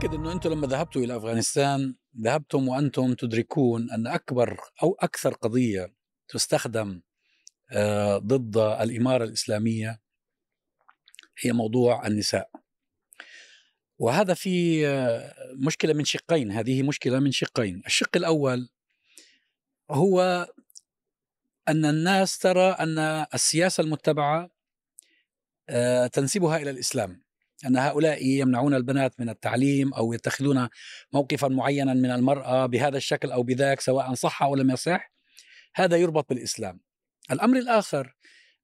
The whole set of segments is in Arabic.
متأكد أنه أنتم لما ذهبتوا إلى أفغانستان ذهبتم وأنتم تدركون أن أكبر أو أكثر قضية تستخدم آه، ضد الإمارة الإسلامية هي موضوع النساء. وهذا في آه، مشكلة من شقين هذه مشكلة من شقين. الشق الأول هو أن الناس ترى أن السياسة المتبعة آه، تنسبها إلى الإسلام. أن هؤلاء يمنعون البنات من التعليم أو يتخذون موقفا معينا من المرأة بهذا الشكل أو بذاك سواء صح أو لم يصح هذا يربط بالإسلام. الأمر الآخر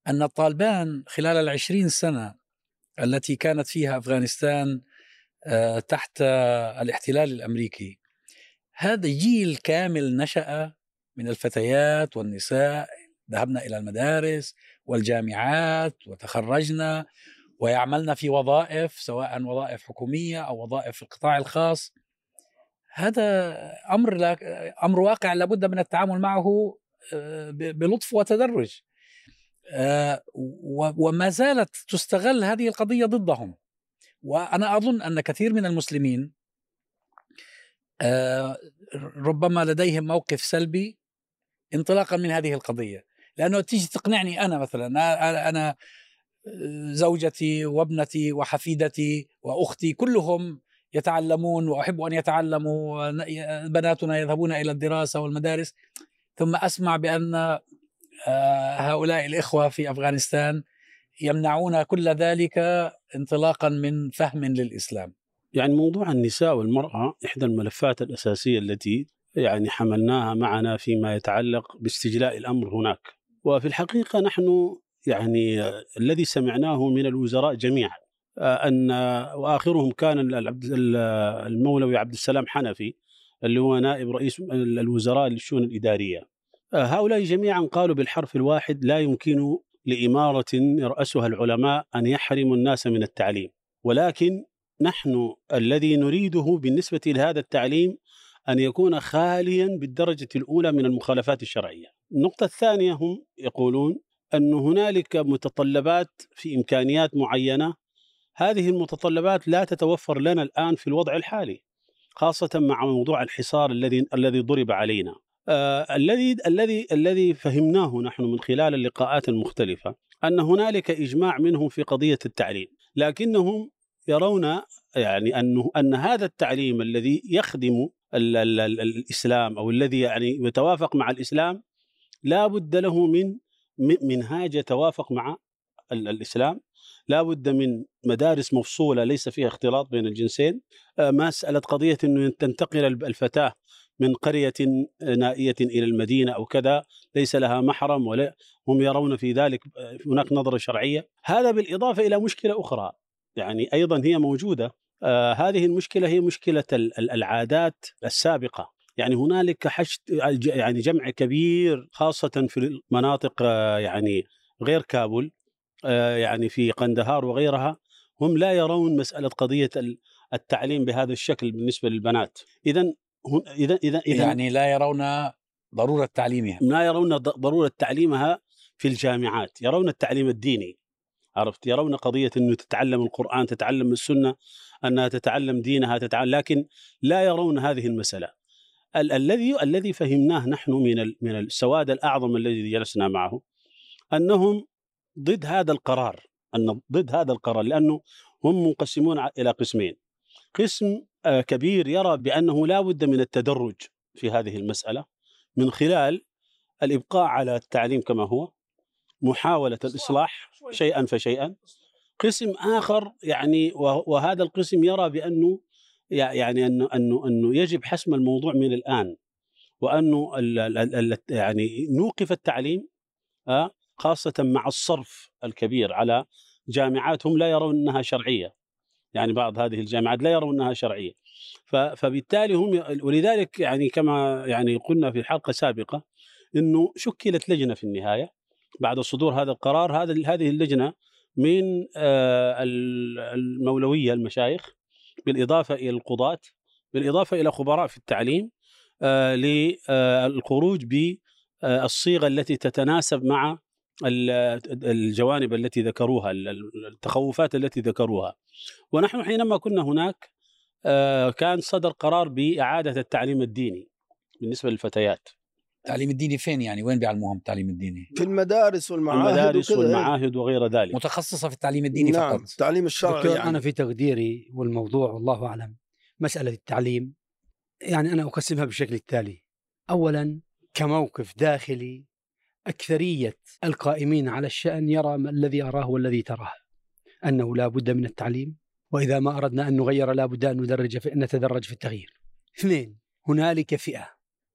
أن الطالبان خلال العشرين سنة التي كانت فيها أفغانستان آه، تحت الاحتلال الأمريكي هذا جيل كامل نشأ من الفتيات والنساء ذهبنا إلى المدارس والجامعات وتخرجنا ويعملن في وظائف سواء وظائف حكومية أو وظائف في القطاع الخاص. هذا أمر أمر واقع لابد من التعامل معه آه، بلطف وتدرج. آه، وما زالت تستغل هذه القضية ضدهم. وأنا أظن أن كثير من المسلمين آه، ربما لديهم موقف سلبي انطلاقا من هذه القضية. لأنه تيجي تقنعني أنا مثلا أنا زوجتي وابنتي وحفيدتي وأختي كلهم يتعلمون وأحب أن يتعلموا بناتنا يذهبون إلى الدراسة والمدارس ثم أسمع بأن آه، هؤلاء الإخوة في أفغانستان يمنعون كل ذلك انطلاقا من فهم للإسلام. يعني موضوع النساء والمرأة إحدى الملفات الأساسية التي يعني حملناها معنا فيما يتعلق باستجلاء الأمر هناك. وفي الحقيقة نحن يعني الذي سمعناه من الوزراء جميعا أن وآخرهم كان المولوي عبد السلام حنفي اللي هو نائب رئيس الوزراء للشؤون الإدارية. هؤلاء جميعا قالوا بالحرف الواحد لا يمكن لإمارة يرأسها العلماء أن يحرموا الناس من التعليم، ولكن نحن الذي نريده بالنسبة لهذا التعليم أن يكون خاليا بالدرجة الأولى من المخالفات الشرعية. النقطة الثانية هم يقولون أن هنالك متطلبات في إمكانيات معينة. هذه المتطلبات لا تتوفر لنا الآن في الوضع الحالي خاصة مع موضوع الحصار الذي الذي ضرب علينا. آه الذي الذي الذي فهمناه نحن من خلال اللقاءات المختلفة أن هنالك إجماع منهم في قضية التعليم. لكنهم يرون يعني أنه أن هذا التعليم الذي يخدم ال ال ال الإسلام أو الذي يعني يتوافق مع الإسلام لا بد له من منهاج يتوافق مع الإسلام. لا بد من مدارس مفصولة ليس فيها اختلاط بين الجنسين. آه، مساله قضية إنه تنتقل الفتاة من قرية نائية إلى المدينة أو كذا ليس لها محرم ولا هم يرون في ذلك آه، هناك نظرة شرعية. هذا بالإضافة إلى مشكلة أخرى. يعني أيضا هي موجودة. آه هذه المشكلة هي مشكلة العادات السابقة. يعني هنالك حشد يعني جمع كبير خاصة في المناطق آه، يعني غير كابول آه، يعني في قندهار وغيرها هم لا يرون مسألة قضية التعليم بهذا الشكل بالنسبة للبنات. إذا إذا إذا يعني لا يرون ضرورة تعليمها. لا يرون ضرورة تعليمها في الجامعات يرون التعليم الديني عرفت؟ يرون قضية أنه تتعلم القرآن تتعلم السنة أنها تتعلم دينها تتعلم لكن لا يرون هذه الذي الذي فهمناه نحن من من السواد الأعظم الذي جلسنا معه أنهم ضد هذا القرار أن ضد هذا القرار لأنه هم منقسمون إلى قسمين. قسم آه، كبير يرى بأنه لا بد من التدرج في هذه المسألة من خلال الإبقاء على التعليم كما هو محاولة الإصلاح شيئا فشيئا. قسم آخر يعني وهذا القسم يرى بأنه يعني أنه أنه أنه يجب حسم الموضوع من الآن وأنه يعني نوقف التعليم آه، خاصة مع الصرف الكبير على جامعات هم لا يرون أنها شرعية. يعني بعض هذه الجامعات لا يرون أنها شرعية. فبالتالي هم ولذلك يعني كما يعني قلنا في حلقه سابقه إنه شكلت لجنة في النهاية. بعد صدور هذا القرار هذا هذه اللجنة من آه، المولوية المشايخ بالإضافة إلى القضاة بالإضافة إلى خبراء في التعليم آه، للخروج بالصيغه التي تتناسب مع الجوانب التي ذكروها التخوفات التي ذكروها. ونحن حينما كنا هناك آه، كان صدر قرار بإعادة التعليم الديني بالنسبة للفتيات. التعليم الديني فين يعني؟ وين بيعلموهم التعليم الديني؟ في المدارس والمعاهد المدارس. والمعاهد وغير ذلك. متخصصة في التعليم الديني نعم فقط. التعليم الشرعي دكتور يعني. أنا في تقديري والموضوع والله أعلم. مسألة التعليم يعني أنا أقسمها بالشكل التالي. اولا كموقف داخلي أكثرية القائمين على الشأن يرى ما الذي أراه والذي تراه. أنه لا بد من التعليم وإذا ما أردنا أن نغير لا بد أن ندرج في نتدرج في التغيير. اثنين هنالك فئة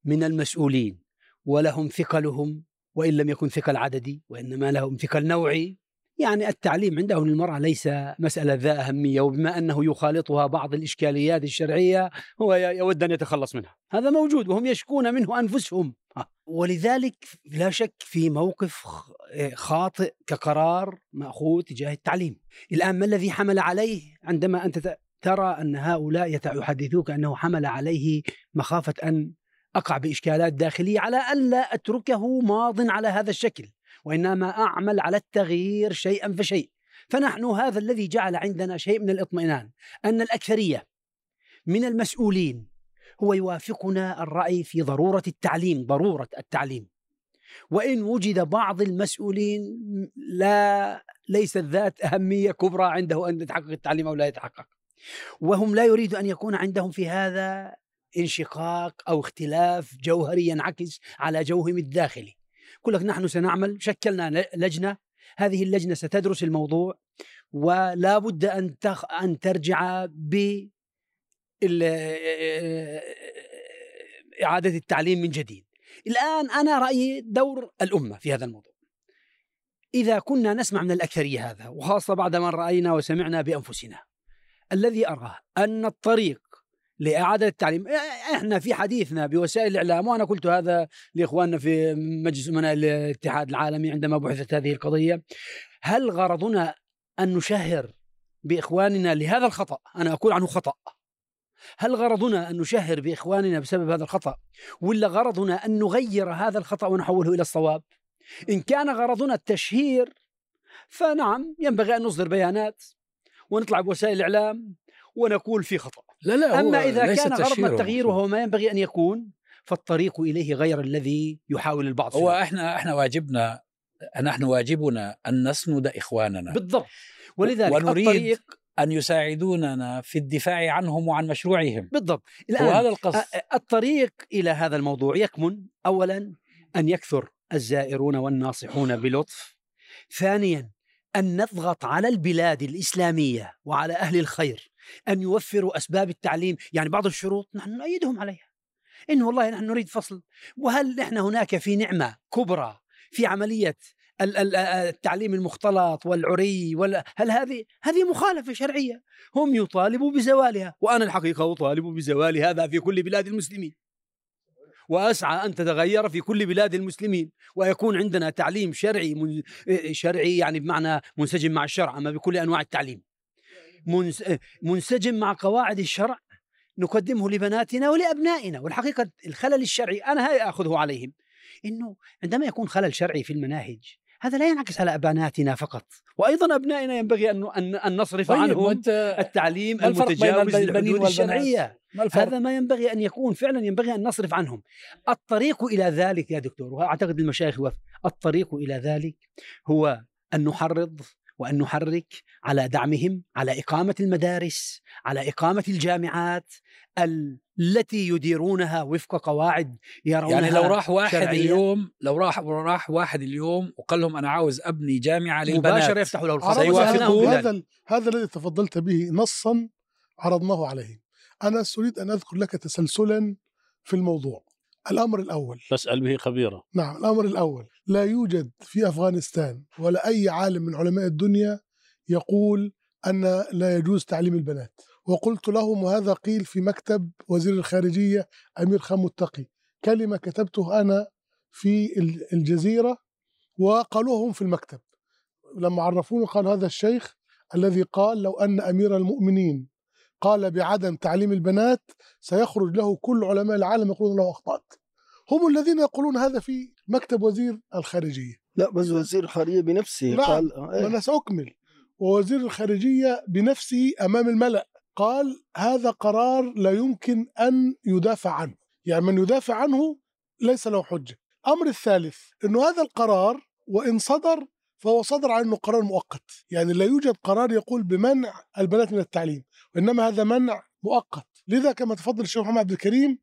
من المسؤولين. ولهم ثقلهم وإن لم يكن ثقل عددي وإنما لهم ثقل نوعي. يعني التعليم عندهم للمرأة ليس مسألة ذا أهمية وبما أنه يخالطها بعض الإشكاليات الشرعية هو يود أن يتخلص منها. هذا موجود وهم يشكون منه أنفسهم. ها. ولذلك لا شك في موقف خاطئ كقرار مأخوذ تجاه التعليم. الآن ما الذي حمل عليه؟ عندما أنت ترى أن هؤلاء يحدثوك أنه حمل عليه مخافة أن أقع بإشكالات داخلية على ألا أتركه ماض على هذا الشكل وإنما أعمل على التغيير شيئا فشيء. فنحن هذا الذي جعل عندنا شيء من الاطمئنان أن الأكثرية من المسؤولين هو يوافقنا الرأي في ضرورة التعليم ضرورة التعليم. وإن وجد بعض المسؤولين لا ليست ذات أهمية كبرى عنده أن يتحقق التعليم أو لا يتحقق. وهم لا يريد أن يكون عندهم في هذا انشقاق أو اختلاف جوهري ينعكس على جوهم الداخلي. يقول لك نحن سنعمل شكلنا لجنة هذه اللجنة ستدرس الموضوع ولا بد أن تخ... أن ترجع ب إعادة التعليم من جديد. الآن أنا رأيي دور الأمة في هذا الموضوع. إذا كنا نسمع من الأكثرية هذا وخاصة بعد ما رأينا وسمعنا بأنفسنا الذي أراه أن الطريق لإعادة التعليم. إحنا في حديثنا بوسائل الإعلام وأنا قلت هذا لإخواننا في مجلس أمناء الاتحاد العالمي عندما بحثت هذه القضية. هل غرضنا أن نشهر بإخواننا لهذا الخطأ؟ أنا أقول عنه خطأ. هل غرضنا أن نشهر بإخواننا بسبب هذا الخطأ؟ ولا غرضنا أن نغير هذا الخطأ ونحوله إلى الصواب؟ إن كان غرضنا التشهير فنعم ينبغي أن نصدر بيانات ونطلع بوسائل الإعلام ونقول في خطأ. لا لا أما إذا كان غرضنا تشهيره. التغيير وهو ما ينبغي أن يكون فالطريق إليه غير الذي يحاول البعض هو فيه. إحنا إحنا واجبنا نحن واجبنا أن نسند إخواننا. بالضبط. ولذلك ونريد الطريق أن يساعدوننا في الدفاع عنهم وعن مشروعهم. بالضبط. الآن هذا القصد. الطريق إلى هذا الموضوع يكمن أولا أن يكثر الزائرون والناصحون بلطف. ثانيا أن نضغط على البلاد الإسلامية وعلى أهل الخير. أن يوفروا أسباب التعليم. يعني بعض الشروط نحن نؤيدهم عليها. إن والله نحن نريد فصل. وهل نحن هناك في نعمة كبرى في عملية ال- ال- التعليم المختلط والعري ولا هل هذه هذه مخالفة شرعية؟ هم يطالبوا بزوالها. وأنا الحقيقة أطالب بزوال هذا في كل بلاد المسلمين. وأسعى أن تتغير في كل بلاد المسلمين. ويكون عندنا تعليم شرعي من شرعي يعني بمعنى منسجم مع الشرع. أما بكل أنواع التعليم. منسجم مع قواعد الشرع نقدمه لبناتنا ولأبنائنا والحقيقة الخلل الشرعي أنا هاي أخذه عليهم إنه عندما يكون خلل شرعي في المناهج هذا لا ينعكس على بناتنا فقط وأيضا أبنائنا ينبغي أن أن نصرف طيب عنهم التعليم المتجاوز للحدود؟ الشرعية ما؟ هذا ما ينبغي أن يكون فعلا ينبغي أن نصرف عنهم الطريق إلى ذلك يا دكتور وأعتقد المشايخ. الطريق إلى ذلك هو أن نحرض وأن نحرك على دعمهم على إقامة المدارس على إقامة الجامعات التي يديرونها وفق قواعد يرونها يعني لو راح واحد شرعية. اليوم لو راح راح واحد اليوم وقال لهم أنا عاوز أبني جامعة للبنات. مباشرة يفتحوا له عرضنا سيوافقون؟ هذا هذا الذي تفضلت به نصا عرضناه عليهم. أنا أريد أن أذكر لك تسلسلا في الموضوع. الأمر الأول. تسأل به خبيرة نعم الأمر الأول. لا يوجد في أفغانستان ولا أي عالم من علماء الدنيا يقول أن لا يجوز تعليم البنات. وقلت لهم وهذا قيل في مكتب وزير الخارجية أمير خان متقي. كلمة كتبته أنا في ال- الجزيرة وقالوها هم في المكتب. لما عرفوني قال هذا الشيخ الذي قال لو أن أمير المؤمنين قال بعدم تعليم البنات سيخرج له كل علماء العالم يقولون له أخطأت هم الذين يقولون هذا في مكتب وزير الخارجية لا بس وزير الخارجية بنفسه نعم. قال إيه. وأنا سأكمل ووزير الخارجية بنفسه أمام الملأ قال هذا قرار لا يمكن أن يدافع عنه يعني من يدافع عنه ليس له حجة أمر الثالث أنه هذا القرار وإن صدر فهو صدر عن أنه قرار مؤقت. يعني لا يوجد قرار يقول بمنع البنات من التعليم وإنما هذا منع مؤقت. لذا كما تفضل الشيخ محمد عبد الكريم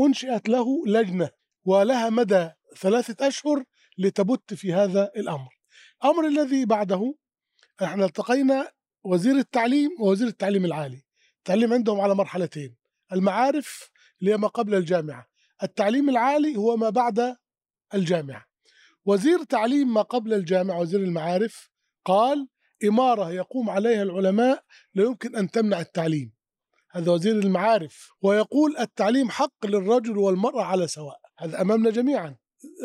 أنشئت له لجنة ولها مدى ثلاثة أشهر لتبت في هذا الأمر. الأمر الذي بعده إحنا التقينا وزير التعليم ووزير التعليم العالي. التعليم عندهم على مرحلتين المعارف اللي هي ما قبل الجامعة. التعليم العالي هو ما بعد الجامعة. وزير تعليم ما قبل الجامعة وزير المعارف قال إمارة يقوم عليها العلماء لا يمكن أن تمنع التعليم. هذا وزير المعارف ويقول التعليم حق للرجل والمرأة على سواء. هذا أمامنا جميعا.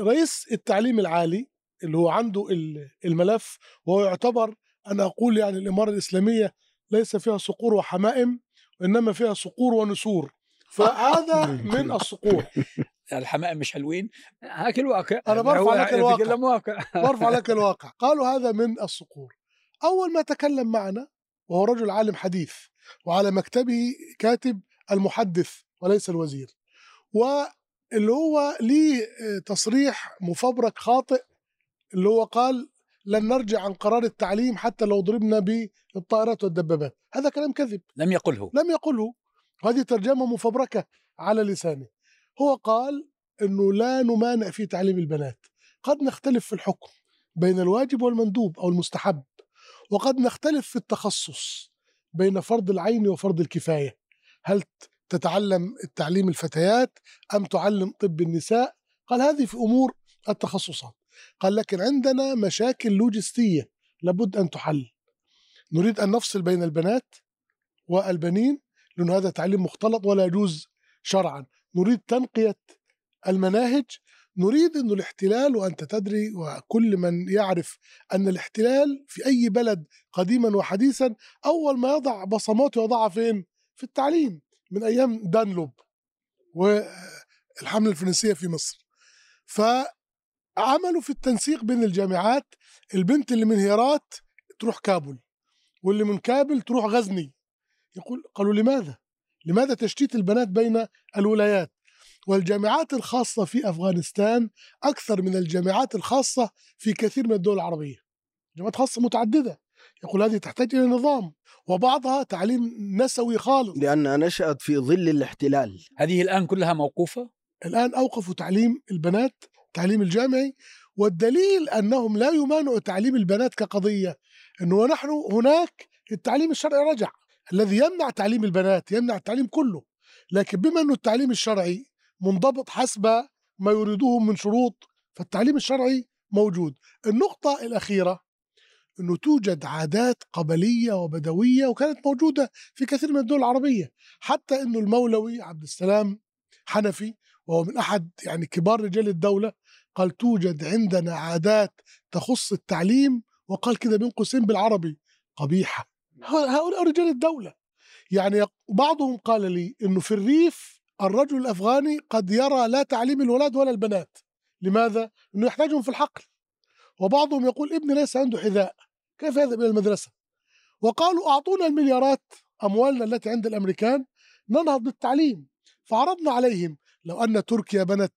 رئيس التعليم العالي اللي هو عنده ال- الملف وهو يعتبر أنا أقول يعني الإمارة الإسلامية ليس فيها صقور وحمائم وإنما فيها صقور ونسور. فهذا من الصقور. الحمائم مش حلوين هاك الواقع أنا برفع لك الواقع. واقع. وارفع لك الواقع. قالوا هذا من الصقور. أول ما تكلم معنا وهو رجل عالم حديث وعلى مكتبه كاتب المحدث وليس الوزير واللي هو ليه تصريح مفبرك خاطئ اللي هو قال لن نرجع عن قرار التعليم حتى لو ضربنا بالطائرات والدبابات. هذا كلام كذب. لم يقله. لم يقله. هذه ترجمة مفبركة على لسانه. هو قال أنه لا نمانع في تعليم البنات. قد نختلف في الحكم بين الواجب والمندوب أو المستحب وقد نختلف في التخصص بين فرض العين وفرض الكفاية. هل تتعلم التعليم الفتيات أم تعلم طب النساء؟ قال هذه في أمور التخصصات. قال لكن عندنا مشاكل لوجستية لابد أن تحل. نريد أن نفصل بين البنات والبنين لأن هذا تعليم مختلط ولا يجوز شرعا. نريد تنقية المناهج نريد أن الاحتلال وأنت تدري وكل من يعرف أن الاحتلال في أي بلد قديما وحديثا أول ما يضع بصماته يضعها فين؟ في التعليم من أيام دانلوب والحملة الفرنسية في مصر فعملوا في التنسيق بين الجامعات البنت اللي من هيرات تروح كابل واللي من كابل تروح غزني يقول قالوا لماذا؟ لماذا تشتيت البنات بين الولايات؟ والجامعات الخاصة في أفغانستان أكثر من الجامعات الخاصة في كثير من الدول العربية. جامعات خاصة متعددة. يقول هذه تحتاج إلى نظام وبعضها تعليم نسوي خالص. لأنها نشأت في ظل الاحتلال. هذه الآن كلها موقوفة؟ الآن أوقفوا تعليم البنات تعليم الجامعي. والدليل أنهم لا يمانعوا تعليم البنات كقضية أنه ونحن هناك التعليم الشرعي رجع. الذي يمنع تعليم البنات يمنع التعليم كله لكن بما أنه التعليم الشرعي منضبط حسب ما يريدوه من شروط فالتعليم الشرعي موجود. النقطة الأخيرة أنه توجد عادات قبلية وبدوية وكانت موجودة في كثير من الدول العربية. حتى أنه المولوي عبد السلام حنفي وهو من أحد يعني كبار رجال الدولة قال توجد عندنا عادات تخص التعليم وقال كده بين قوسين بالعربي قبيحة. هؤلاء رجال الدولة. يعني بعضهم قال لي أنه في الريف الرجل الأفغاني قد يرى لا تعليم الولاد ولا البنات. لماذا؟ أنه يحتاجهم في الحقل. وبعضهم يقول ابني ليس عنده حذاء. كيف يذهب إلى المدرسة؟ وقالوا أعطونا المليارات أموالنا التي عند الأمريكان ننهض بالتعليم. فعرضنا عليهم. لو أن تركيا بنت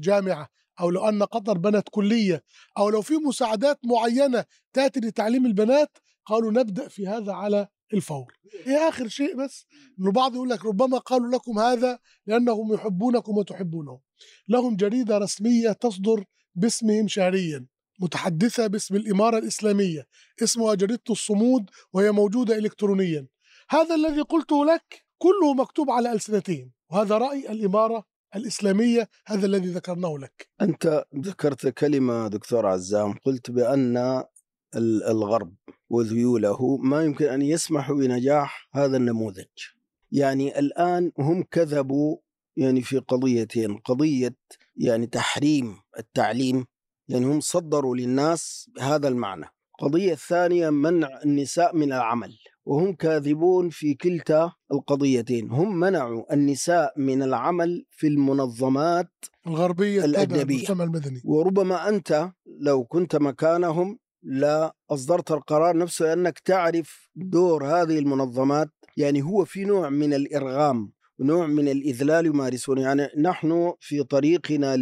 جامعة أو لو أن قطر بنت كلية أو لو في مساعدات معينة تأتي لتعليم البنات قالوا نبدأ في هذا على الفور. هي آخر شيء بس؟ أنه بعض يقول لك ربما قالوا لكم هذا لأنهم يحبونكم وتحبونهم. لهم جريدة رسمية تصدر باسمهم شهريا متحدثة باسم الإمارة الإسلامية. اسمها جريدة الصمود وهي موجودة إلكترونيا. هذا الذي قلته لك كله مكتوب على ألسنتين وهذا رأي الإمارة الإسلامية هذا الذي ذكرناه لك. أنت ذكرت كلمة دكتور عزام قلت بأن الغرب وذيوله ما يمكن أن يسمحوا بنجاح هذا النموذج. يعني الآن هم كذبوا يعني في قضيتين قضية يعني تحريم التعليم يعني هم صدروا للناس بهذا المعنى. القضية الثانية منع النساء من العمل وهم كاذبون في كلتا القضيتين. هم منعوا النساء من العمل في المنظمات الغربية الأجنبية. المجتمع المدني. وربما أنت لو كنت مكانهم لا أصدرت القرار نفسه لأنك تعرف دور هذه المنظمات. يعني هو في نوع من الإرغام نوع من الإذلال يمارسونه. يعني نحن في طريقنا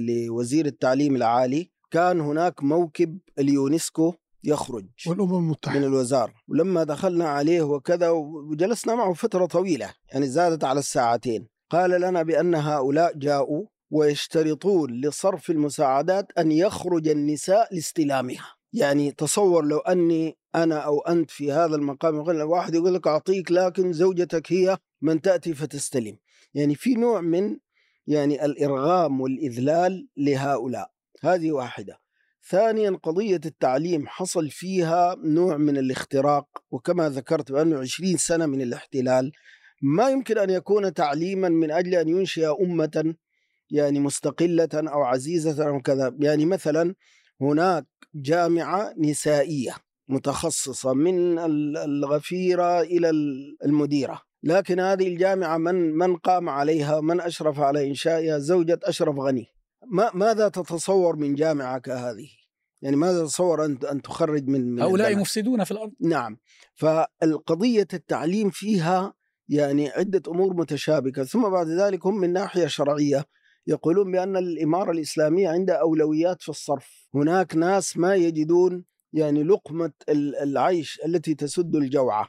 لوزير التعليم العالي كان هناك موكب اليونسكو يخرج والأمم من المتحده الوزارة. ولما دخلنا عليه وكذا وجلسنا معه فترة طويلة يعني زادت على الساعتين. قال لنا بأن هؤلاء جاءوا ويشترطون لصرف المساعدات أن يخرج النساء لاستلامها. يعني تصور لو أني أنا أو أنت في هذا المقام واحد يقول لك أعطيك لكن زوجتك هي من تأتي فتستلم. يعني في نوع من يعني الإرغام والإذلال لهؤلاء. هذه واحدة. ثانيا قضية التعليم. حصل فيها نوع من الاختراق وكما ذكرت بأنه عشرين سنة من الاحتلال. ما يمكن أن يكون تعليما من أجل أن ينشئ أمة يعني مستقلة أو عزيزة أو كذا. يعني مثلا هناك جامعة نسائية متخصصة من ال- الغفيرة إلى ال- المديرة. لكن هذه الجامعة من من قام عليها؟ من أشرف على إنشائها زوجة أشرف غني. ما ماذا تتصور من جامعة كهذه؟ يعني ماذا تتصور أن أن تخرج من, من هؤلاء؟ مفسدون في الأرض. نعم. فالقضية التعليم فيها يعني عدة أمور متشابكة. ثم بعد ذلك هم من ناحية شرعية. يقولون بأن الإمارة الإسلامية عندها أولويات في الصرف. هناك ناس ما يجدون يعني لقمة ال- العيش التي تسد الجوعة.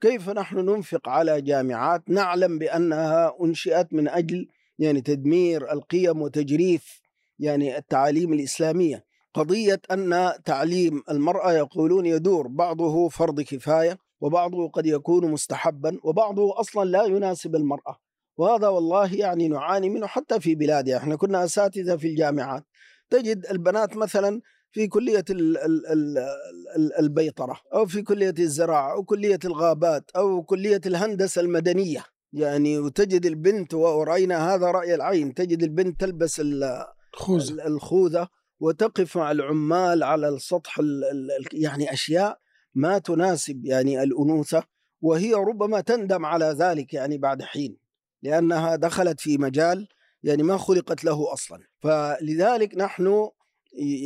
كيف نحن ننفق على جامعات نعلم بأنها أنشئت من أجل يعني تدمير القيم وتجريف يعني التعاليم الإسلامية؟ قضية أن تعليم المرأة يقولون يدور بعضه فرض كفاية وبعضه قد يكون مستحبا وبعضه أصلا لا يناسب المرأة. وهذا والله يعني نعاني منه حتى في بلادنا إحنا كنا أساتذة في الجامعات. تجد البنات مثلا في كلية ال- ال- ال- ال- البيطرة أو في كلية الزراعة أو كلية الغابات أو كلية الهندسة المدنية. يعني وتجد البنت ورأينا هذا رأي العين تجد البنت تلبس ال- خوذه ال- الخوذة وتقف مع العمال على السطح ال- ال- ال- يعني أشياء ما تناسب يعني الأنوثة وهي ربما تندم على ذلك يعني بعد حين. لأنها دخلت في مجال يعني ما خلقت له أصلا. فلذلك نحن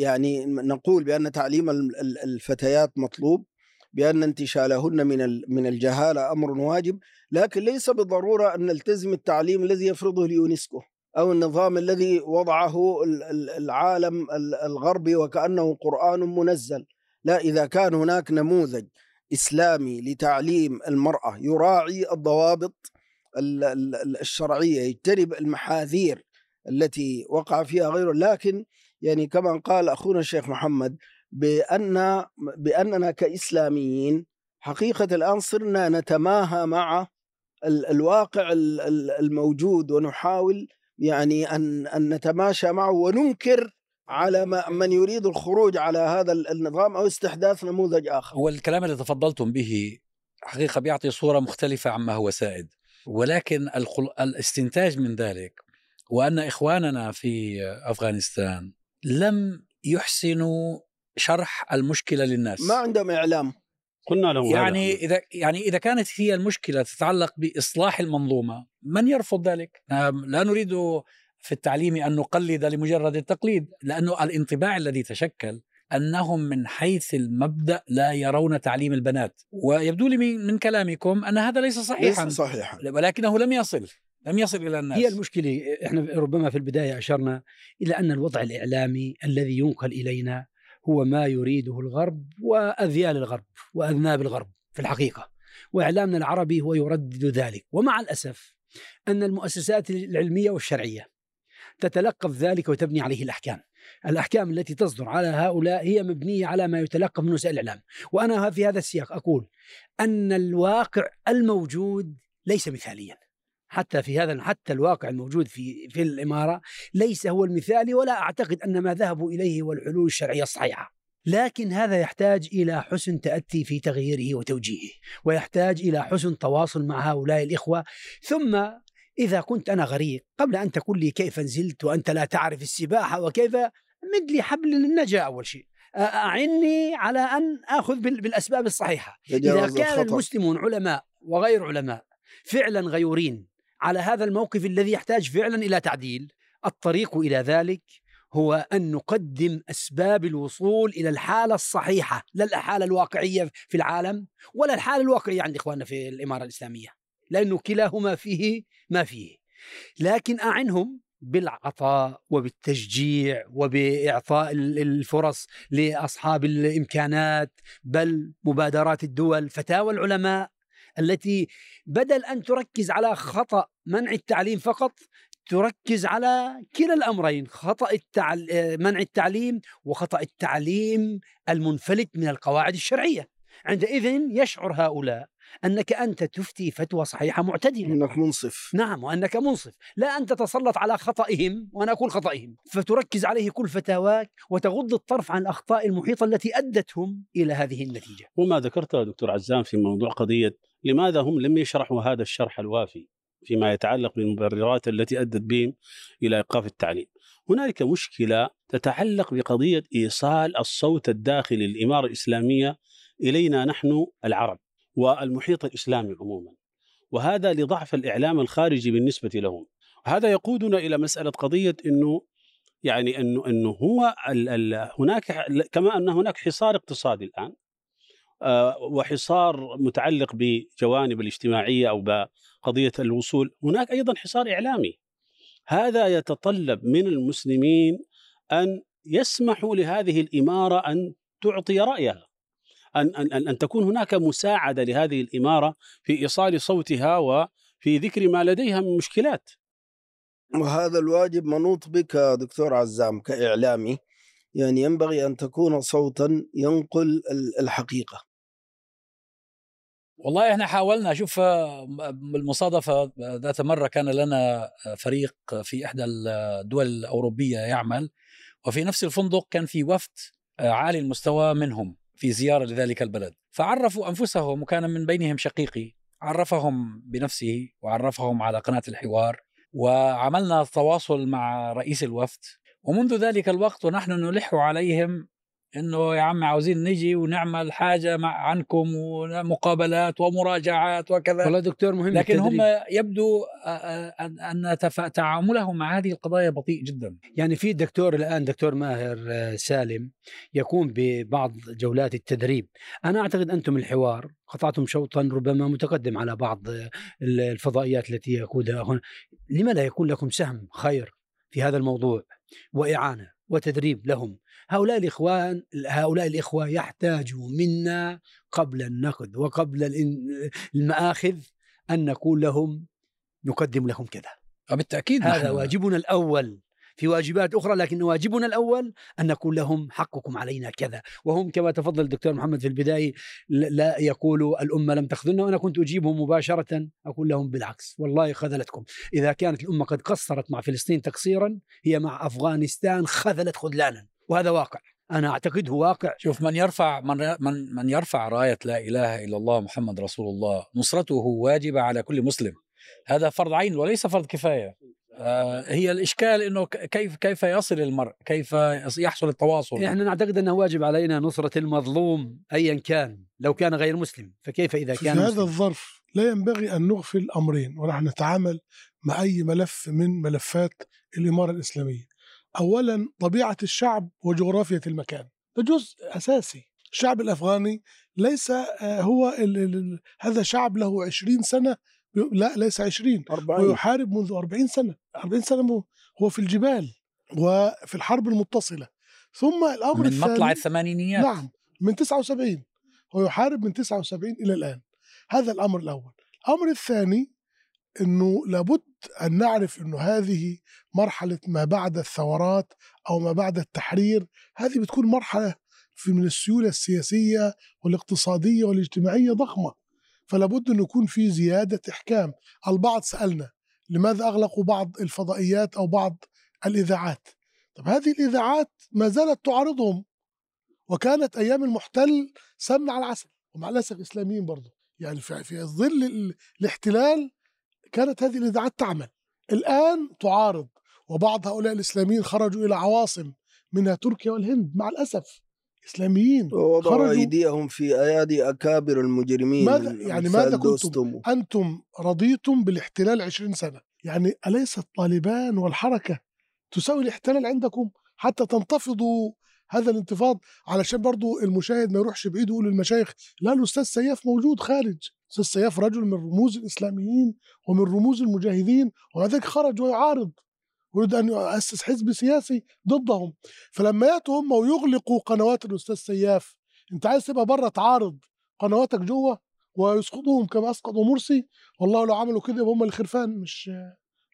يعني نقول بأن تعليم ال- ال- الفتيات مطلوب بأن انتشالهن من من الجهالة أمر واجب لكن ليس بالضرورة أن نلتزم التعليم الذي يفرضه اليونسكو أو النظام الذي وضعه ال- ال- العالم ال- الغربي وكأنه قرآن منزل. لا إذا كان هناك نموذج إسلامي لتعليم المرأة يراعي الضوابط ال- ال- الشرعية يجتنب المحاذير التي وقع فيها غيره. لكن يعني كما قال أخونا الشيخ محمد بأن بأننا كإسلاميين حقيقة الآن صرنا نتماهى مع ال- الواقع ال- ال- الموجود ونحاول يعني أن أن نتماشى معه وننكر على من يريد الخروج على هذا ال- النظام أو استحداث نموذج آخر. هو الكلام اللي تفضلتم به حقيقة بيعطي صورة مختلفة عما هو سائد. ولكن الخل... الاستنتاج من ذلك وأن إخواننا في أفغانستان لم يحسنوا شرح المشكلة للناس ما عندهم إعلام قلنا لهم هذا. يعني إذا يعني إذا كانت هي المشكلة تتعلق بإصلاح المنظومة من يرفض ذلك؟ نعم، لا نريد في التعليم أن نقلد لمجرد التقليد لأنه الانطباع الذي تشكل أنهم من حيث المبدأ لا يرون تعليم البنات. ويبدو لي من من كلامكم أن هذا ليس ليس صحيحا صحيحا. ولكنه لم يصل. لم يصل إلى الناس. هي المشكلة إحنا ربما في البداية أشرنا إلى أن الوضع الإعلامي الذي ينقل إلينا هو ما يريده الغرب وأذيال الغرب وأذناب الغرب في الحقيقة. وإعلامنا العربي هو يردد ذلك. ومع الأسف أن المؤسسات العلمية والشرعية تتلقف ذلك وتبني عليه الأحكام. الأحكام التي تصدر على هؤلاء هي مبنية على ما يتلقف من وسائل الإعلام. وأنا في هذا السياق أقول أن الواقع الموجود ليس مثاليا. حتى في هذا حتى الواقع الموجود في في الإمارة ليس هو المثالي ولا أعتقد أن ما ذهبوا إليه هو الحلول الشرعية الصحيحة. لكن هذا يحتاج إلى حسن تأتي في تغييره وتوجيهه، ويحتاج إلى حسن تواصل مع هؤلاء الإخوة، ثم إذا كنت أنا غريق قبل أن تقول لي كيف نزلت وأنت لا تعرف السباحة وكيف مد لي حبل النجاه أول شيء. أعني على أن آخذ بال- بالأسباب الصحيحة. إذا كان المسلمون علماء وغير علماء فعلا غيورين على هذا الموقف الذي يحتاج فعلا إلى تعديل الطريق إلى ذلك هو أن نقدم أسباب الوصول إلى الحالة الصحيحة لا الحالة الواقعية في العالم ولا الحالة الواقعية عند إخواننا في الإمارة الإسلامية لأنه كلاهما فيه ما فيه. لكن أعنهم بالعطاء وبالتشجيع وبإعطاء الفرص لأصحاب الإمكانات بل مبادرات الدول فتاوى العلماء التي بدل أن تركز على خطأ منع التعليم فقط تركز على كلا الأمرين خطأ التعل... منع التعليم وخطأ التعليم المنفلت من القواعد الشرعية. عندئذ يشعر هؤلاء أنك أنت تفتي فتوى صحيحة معتدلة. انك منصف. نعم وأنك منصف. لا ان تتسلط على خطئهم وأنا أقول خطئهم. فتركز عليه كل فتاواك وتغض الطرف عن الأخطاء المحيطة التي أدتهم إلى هذه النتيجة. وما ذكرته دكتور عزام في موضوع قضية لماذا هم لم يشرحوا هذا الشرح الوافي فيما يتعلق بالمبررات التي أدت بهم إلى إيقاف التعليم. هنالك مشكلة تتعلق بقضية إيصال الصوت الداخلي للإمارة الإسلامية إلينا نحن العرب. والمحيط الإسلامي عموما. وهذا لضعف الإعلام الخارجي بالنسبة لهم. هذا يقودنا إلى مسألة قضية إنه يعني إنه إنه هو ال ال هناك كما أن هناك حصار اقتصادي الآن آه، وحصار متعلق بجوانب الاجتماعية أو بقضية الوصول، هناك أيضا حصار إعلامي. هذا يتطلب من المسلمين أن يسمحوا لهذه الإمارة أن تعطي رأيها. ان ان ان تكون هناك مساعدة لهذه الإمارة في إيصال صوتها وفي ذكر ما لديها من مشكلات. وهذا الواجب منوط بك دكتور عزام كإعلامي. يعني ينبغي أن تكون صوتا ينقل الحقيقة. والله إحنا حاولنا. شوف بالمصادفه ذات مرة كان لنا فريق في إحدى الدول الأوروبية يعمل وفي نفس الفندق كان في وفد عالي المستوى منهم. في زيارة لذلك البلد. فعرفوا أنفسهم وكان من بينهم شقيقي. عرفهم بنفسه وعرفهم على قناة الحوار وعملنا تواصل مع رئيس الوفد. ومنذ ذلك الوقت ونحن نلح عليهم إنه يا عم عاوزين نجي ونعمل حاجة مع عنكم ومقابلات ومراجعات وكذا. والله دكتور مهم لكن هم يبدو ان تعاملهم مع هذه القضايا بطيء جدا. يعني في دكتور الآن دكتور ماهر سالم يقوم ببعض جولات التدريب. أنا أعتقد أنتم الحوار قطعتم شوطا ربما متقدم على بعض الفضائيات التي يقودها هنا. لما لا يكون لكم سهم خير في هذا الموضوع وإعانة وتدريب لهم هؤلاء الإخوان هؤلاء الإخوة يحتاجوا منا قبل النقد وقبل المآخذ أن نقول لهم نقدم لهم كذا. بالتاكيد هذا واجبنا الأول في واجبات أخرى لكن واجبنا الأول أن نقول لهم حقكم علينا كذا. وهم كما تفضل الدكتور محمد في البداية لا يقولوا الأمة لم تخذلنا وأنا كنت أجيبهم مباشرة أقول لهم بالعكس والله خذلتكم. إذا كانت الأمة قد قصرت مع فلسطين تقصيرا هي مع أفغانستان خذلت خذلانا. وهذا واقع. أنا اعتقده واقع. شوف من يرفع من من من يرفع راية لا إله إلا الله محمد رسول الله نصرته واجبة على كل مسلم. هذا فرض عين وليس فرض كفاية. آه، هي الإشكال إنه كيف كيف يصل المرء كيف يحصل التواصل. إحنا نعتقد أنه واجب علينا نصرة المظلوم ايا كان لو كان غير مسلم. فكيف إذا كان في مسلم؟ هذا الظرف لا ينبغي أن نغفل أمرين ونحن نتعامل مع أي ملف من ملفات الإمارة الإسلامية. اولا طبيعة الشعب وجغرافية المكان. ده جزء أساسي. الشعب الأفغاني ليس آه، هو ال ال هذا شعب له 20 سنة لا ليس 20 40 ويحارب منذ 40 سنة. 40 سنة هو في الجبال وفي الحرب المتصلة. ثم الأمر من الثاني مطلع الثمانينيات. نعم من 79 هو يحارب من 79 إلى الآن. هذا الأمر الأول. الأمر الثاني أنه لابد أن نعرف أنه هذه مرحلة ما بعد الثورات أو ما بعد التحرير هذه بتكون مرحلة في من السيولة السياسية والاقتصادية والاجتماعية ضخمة. فلا بد أن يكون في زيادة إحكام. البعض سألنا لماذا أغلقوا بعض الفضائيات أو بعض الإذاعات؟ طب هذه الإذاعات ما زالت تعارضهم. وكانت أيام المحتل سمن على العسل. ومع الأسف إسلاميين برضه يعني في في ظل الاحتلال كانت هذه الإذاعات تعمل. الآن تعارض وبعض هؤلاء الإسلاميين خرجوا إلى عواصم منها تركيا والهند. مع الأسف إسلاميين ووضعوا أيديهم في أيادي أكابر المجرمين ماذا يعني ماذا كنتم؟ أنتم رضيتم بالاحتلال 20 سنة. يعني أليس الطالبان والحركة تساوي الاحتلال عندكم حتى تنتفضوا هذا الانتفاض؟ علشان برضو المشاهد ما يروحش بعيد ويقول للمشايخ لا الأستاذ سياف موجود خارج. أستاذ سياف رجل من رموز الإسلاميين ومن رموز المجاهدين ومع ذلك خرج ويعارض يريد أن يؤسس حزب سياسي ضدهم. فلما يأتوا هم ويغلقوا قنوات الأستاذ سياف أنت عايز تبقى بره تعارض قنواتك جوه ويسقطوهم كما اسقطوا مرسي؟ والله لو عملوا كده يبقى هم الخرفان مش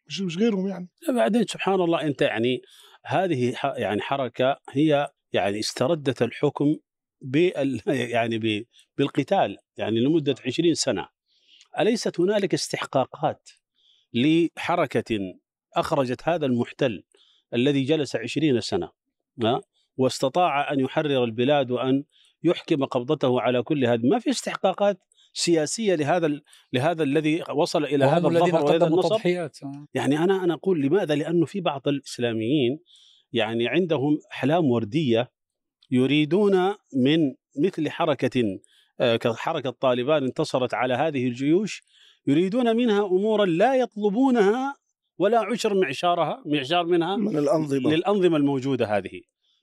مش مش غيرهم يعني. بعدين سبحان الله أنت يعني هذه يعني حركة هي يعني استردت الحكم بال يعني ب- بالقتال يعني لمدة 20 سنة أليست هنالك استحقاقات لحركة أخرجت هذا المحتل الذي جلس 20 سنة ها؟ واستطاع أن يحرر البلاد وأن يحكم قبضته على كل هذا ما في استحقاقات سياسية لهذا ال- لهذا الذي وصل إلى هذا الظفر وهذا النصر تضحيات. يعني أنا أنا أقول لماذا؟ لأنه في بعض الإسلاميين يعني عندهم أحلام وردية يريدون من مثل حركة آه، كحركة طالبان انتصرت على هذه الجيوش يريدون منها أمورا لا يطلبونها ولا عشر معشارها معشار منها من الأنظمة. للأنظمة الموجودة هذه.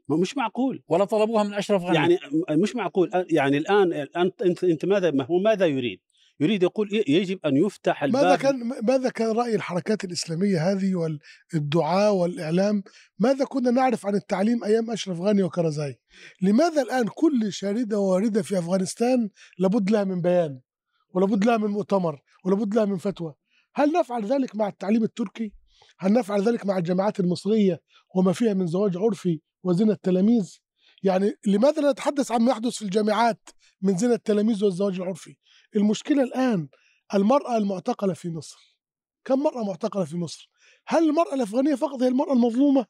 ما مش معقول. ولا طلبوها من أشرف غني. يعني مش معقول. يعني الآن انت أنت, أنت ماذا ما هو ماذا يريد؟ يريد يقول يجب أن يفتح الباب. ماذا كان ماذا كان رأي الحركات الإسلامية هذه والدعاء والإعلام؟ ماذا كنا نعرف عن التعليم أيام أشرف غني وكرزاي؟ لماذا الآن كل شاردة وواردة في أفغانستان لابد لها من بيان ولابد لها من مؤتمر ولابد لها من فتوى؟ هل نفعل ذلك مع التعليم التركي؟ هل نفعل ذلك مع الجامعات المصرية وما فيها من زواج عرفي وزنا التلاميذ؟ يعني لماذا لا نتحدث عما يحدث في الجامعات من زنا التلاميذ والزواج العرفي؟ المشكلة الآن المرأة المعتقلة في مصر. كم مرأة معتقلة في مصر؟ هل المرأة الأفغانية فقط هي المرأة المظلومة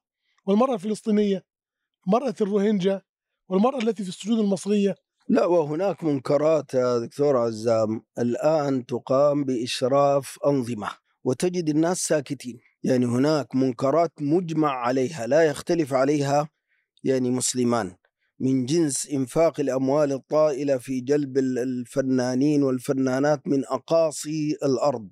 والمرأة الفلسطينية؟ مرأة الروهينجا والمرأة التي في السجون المصرية؟ لا وهناك منكرات يا دكتور عزام. الآن تقام بإشراف أنظمة وتجد الناس ساكتين. يعني هناك منكرات مجمع عليها لا يختلف عليها يعني مسلمان. من جنس إنفاق الأموال الطائلة في جلب ال- الفنانين والفنانات من أقاصي الأرض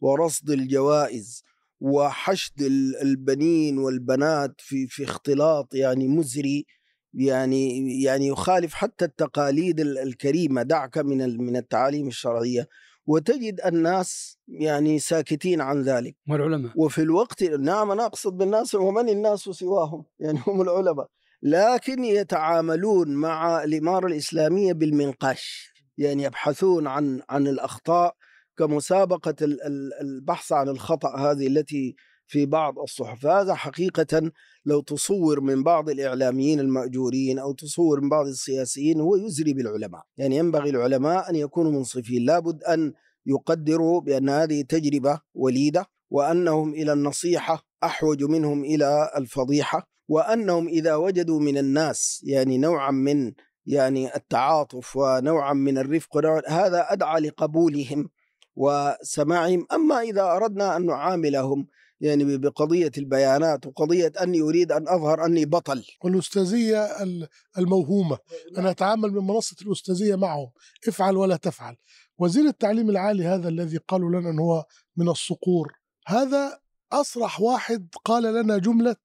ورصد الجوائز وحشد ال- البنين والبنات في في اختلاط يعني مزري يعني يعني يخالف حتى التقاليد ال- الكريمة دعك من من التعاليم الشرعية. وتجد الناس يعني ساكتين عن ذلك. والعلماء وفي الوقت نعم أنا أقصد بالناس ومن الناس سواهم؟ يعني هم العلماء. لكن يتعاملون مع الإمارة الإسلامية بالمنقاش يعني يبحثون عن عن الأخطاء كمسابقة ال- ال- البحث عن الخطأ هذه التي في بعض الصحف. هذا حقيقة لو تصور من بعض الإعلاميين المأجورين أو تصور من بعض السياسيين هو يزري بالعلماء. يعني ينبغي العلماء أن يكونوا منصفين. لابد أن يقدروا بأن هذه تجربة وليدة وأنهم إلى النصيحة أحوج منهم إلى الفضيحة وأنهم إذا وجدوا من الناس يعني نوعا من يعني التعاطف ونوعا من الرفق هذا أدعى لقبولهم وسماعهم. أما إذا أردنا أن نعاملهم يعني بقضية البيانات وقضية أني أريد أن أظهر أني بطل. والأستاذية ال- الموهومة. أنا أتعامل من منصة الأستاذية معهم. افعل ولا تفعل. وزير التعليم العالي هذا الذي قالوا لنا أنه هو من الصقور هذا أصرح واحد قال لنا جملة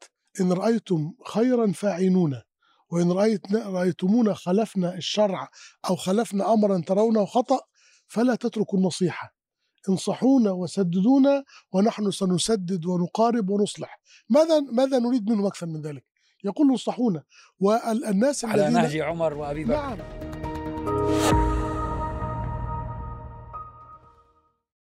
إن رأيتم خيرا فاعينونا وإن رأيت رأيتمونا خلفنا الشرع أو خلفنا أمرا ترونه خطأ فلا تتركوا النصيحة. انصحونا وسددونا ونحن سنسدد ونقارب ونصلح. ماذا ماذا نريد منهم أكثر من ذلك؟ يقول انصحونا. والناس على نهج عمر وأبي بكر. نعم.